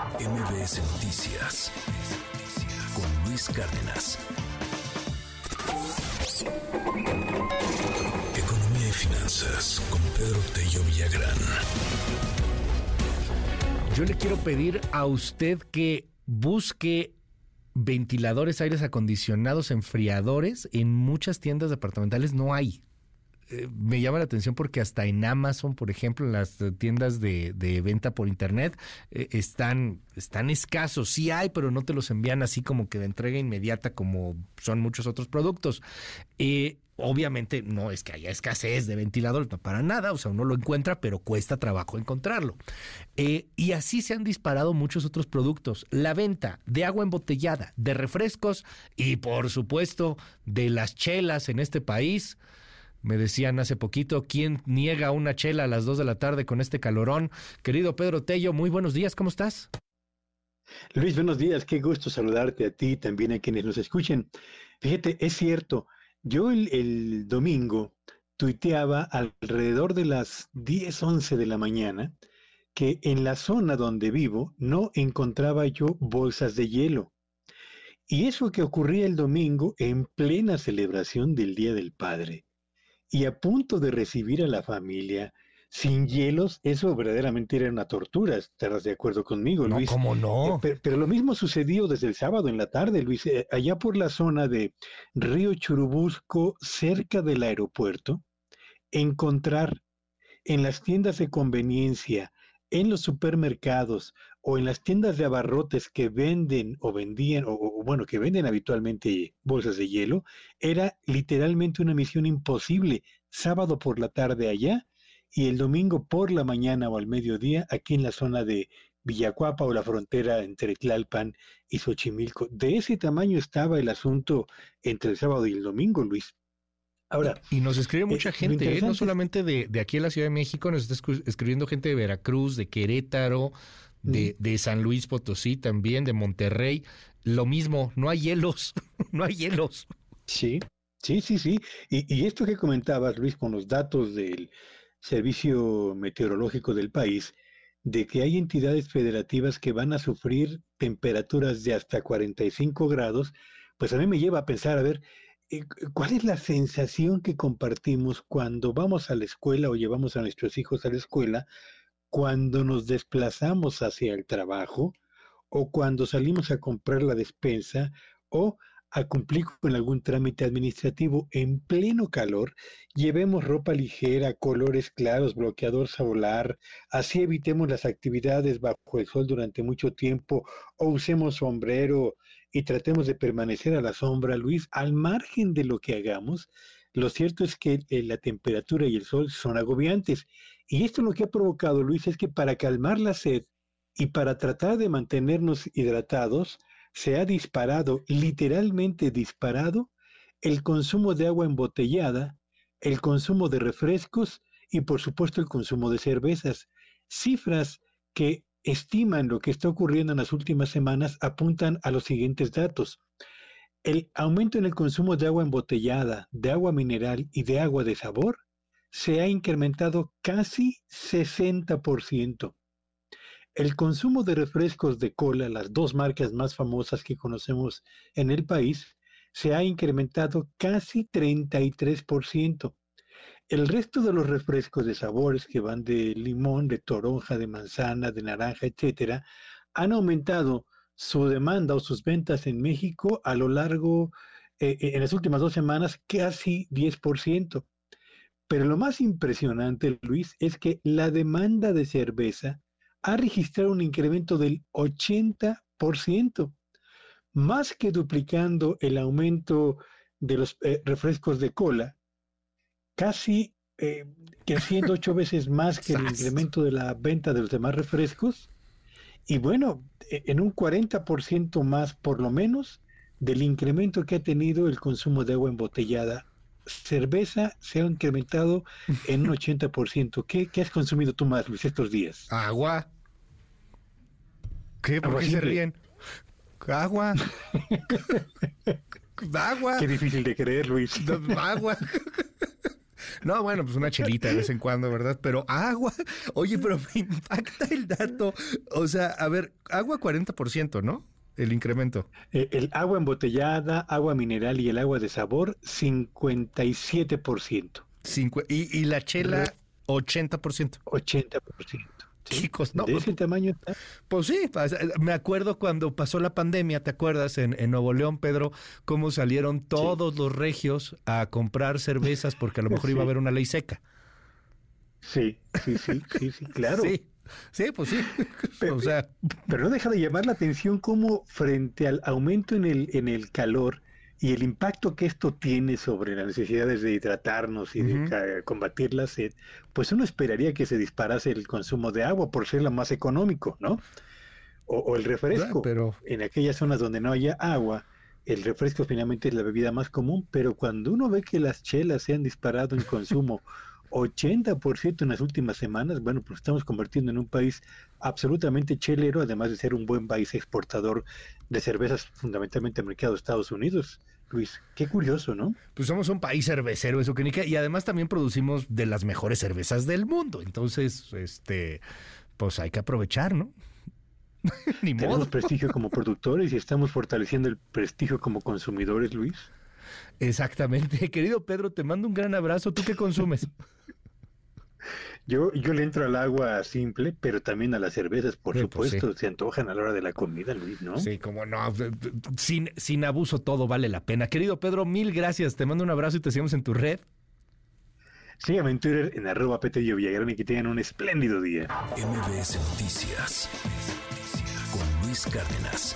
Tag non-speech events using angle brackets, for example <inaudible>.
MBS Noticias con Luis Cárdenas. Economía y finanzas con Pedro Tello Villagrán. Yo le quiero pedir a usted que busque ventiladores, aires acondicionados, enfriadores. En muchas tiendas departamentales no hay. Eh, me llama la atención porque hasta en Amazon, por ejemplo, las tiendas de, venta por internet, eh, están, están escasos. Sí hay, pero no te los envían así como que de entrega inmediata como son muchos otros productos. Eh, obviamente no es que haya escasez de ventiladores, no para nada, o sea, uno lo encuentra, pero cuesta trabajo encontrarlo. y así se han disparado muchos otros productos. La venta de agua embotellada, de refrescos y por supuesto de las chelas en este país me decían hace poquito, ¿quién niega una chela a las 2 de la tarde con este calorón? Querido Pedro Tello, muy buenos días, ¿cómo estás? Luis, buenos días, qué gusto saludarte a ti y también a quienes nos escuchen. Fíjate, es cierto, yo el, domingo tuiteaba alrededor de las 10, 11 de la mañana que en la zona donde vivo no encontraba yo bolsas de hielo. Y eso que ocurría el domingo en plena celebración del Día del Padre y a punto de recibir a la familia sin hielos, eso verdaderamente era una tortura. ¿Estarás de acuerdo conmigo, Luis? No, ¿cómo no? Eh, pero, lo mismo sucedió desde el sábado en la tarde, Luis. Eh, allá por la zona de Río Churubusco, cerca del aeropuerto, encontrar en las tiendas de conveniencia, en los supermercados o en las tiendas de abarrotes que venden o vendían, o, bueno, que venden habitualmente bolsas de hielo, era literalmente una misión imposible. Sábado por la tarde allá y el domingo por la mañana o al mediodía aquí en la zona de Villacuapa o la frontera entre Tlalpan y Xochimilco. De ese tamaño estaba el asunto entre el sábado y el domingo, Luis. Ahora, y nos escribe mucha eh, gente, ¿eh? no solamente de, de, aquí en la Ciudad de México, nos está escribiendo gente de Veracruz, de Querétaro, de, de San Luis Potosí también, de Monterrey. Lo mismo, no hay hielos, <laughs> no hay hielos. Sí, sí, sí, sí. Y, y esto que comentabas, Luis, con los datos del Servicio Meteorológico del país, de que hay entidades federativas que van a sufrir temperaturas de hasta 45 grados, pues a mí me lleva a pensar, a ver, eh, ¿cuál es la sensación que compartimos cuando vamos a la escuela o llevamos a nuestros hijos a la escuela cuando nos desplazamos hacia el trabajo o cuando salimos a comprar la despensa o a cumplir con algún trámite administrativo en pleno calor, llevemos ropa ligera, colores claros, bloqueador solar, así evitemos las actividades bajo el sol durante mucho tiempo o usemos sombrero y tratemos de permanecer a la sombra, Luis, al margen de lo que hagamos, lo cierto es que eh, la temperatura y el sol son agobiantes y esto lo que ha provocado, Luis, es que para calmar la sed y para tratar de mantenernos hidratados, se ha disparado, literalmente disparado, el consumo de agua embotellada, el consumo de refrescos y por supuesto el consumo de cervezas. Cifras que estiman lo que está ocurriendo en las últimas semanas apuntan a los siguientes datos. El aumento en el consumo de agua embotellada, de agua mineral y de agua de sabor se ha incrementado casi 60%. El consumo de refrescos de cola, las dos marcas más famosas que conocemos en el país, se ha incrementado casi 33%. El resto de los refrescos de sabores que van de limón, de toronja, de manzana, de naranja, etcétera, han aumentado su demanda o sus ventas en México a lo largo, eh, eh, en las últimas dos semanas, casi 10%. Pero lo más impresionante, Luis, es que la demanda de cerveza ha registrado un incremento del 80%, más que duplicando el aumento de los eh, refrescos de cola, casi eh, creciendo ocho veces más que el <laughs> incremento de la venta de los demás refrescos, y bueno, e, en un 40% más por lo menos del incremento que ha tenido el consumo de agua embotellada cerveza se ha incrementado en un <laughs> 80%. ¿Qué, ¿Qué has consumido tú más, Luis, estos días? Agua. ¿Qué? ¿Por qué se ríen? Agua. <laughs> Agua. Qué difícil de creer, Luis. agua. No, bueno, pues una chelita de vez en cuando, ¿verdad? Pero agua, oye, pero me impacta el dato. O sea, a ver, agua 40%, ¿no? El incremento. Eh, el agua embotellada, agua mineral y el agua de sabor, 57%. Cincu y, y la chela, 80%. 80%. Chicos, no. ¿De ese tamaño está? Pues sí, me acuerdo cuando pasó la pandemia, ¿te acuerdas? En, en Nuevo León, Pedro, cómo salieron todos los regios a comprar cervezas porque a lo mejor Sí. iba a haber una ley seca. Sí, sí, sí, sí, sí, claro. <laughs> Sí, sí, pues sí. Pero- <laughs> o sea, Pero no deja de llamar la atención cómo frente al aumento en el, en el calor y el impacto que esto tiene sobre las necesidades de hidratarnos y de combatir la sed, pues uno esperaría que se disparase el consumo de agua por ser lo más económico, ¿no? O, o el refresco. pero En aquellas zonas donde no haya agua, el refresco finalmente es la bebida más común, pero cuando uno ve que las chelas se han disparado en consumo <laughs> 80% en las últimas semanas, bueno, pues estamos convirtiendo en un país absolutamente chelero, además de ser un buen país exportador de cervezas fundamentalmente al mercado de Estados Unidos. Luis, qué curioso, ¿no? pues somos un país cervecero, eso que ni y además también producimos de las mejores cervezas del mundo. Entonces, este, pues hay que aprovechar, ¿no? <laughs> Ni Tenemos prestigio como productores y estamos fortaleciendo el prestigio como consumidores, Luis. Exactamente. <laughs> Querido Pedro, te mando un gran abrazo. ¿Tú qué consumes? <laughs> Yo, yo le entro al agua simple, pero también a las cervezas, por Sí, pues supuesto. Se antojan a la hora de la comida, Luis, ¿no? Sí, como no, sin, sin abuso todo vale la pena. Querido Pedro, mil gracias. Te mando un abrazo y te seguimos en tu red. Síganme en Twitter en arroba Petello Villagrán y que tengan un espléndido día. MBS Noticias con Luis Cárdenas.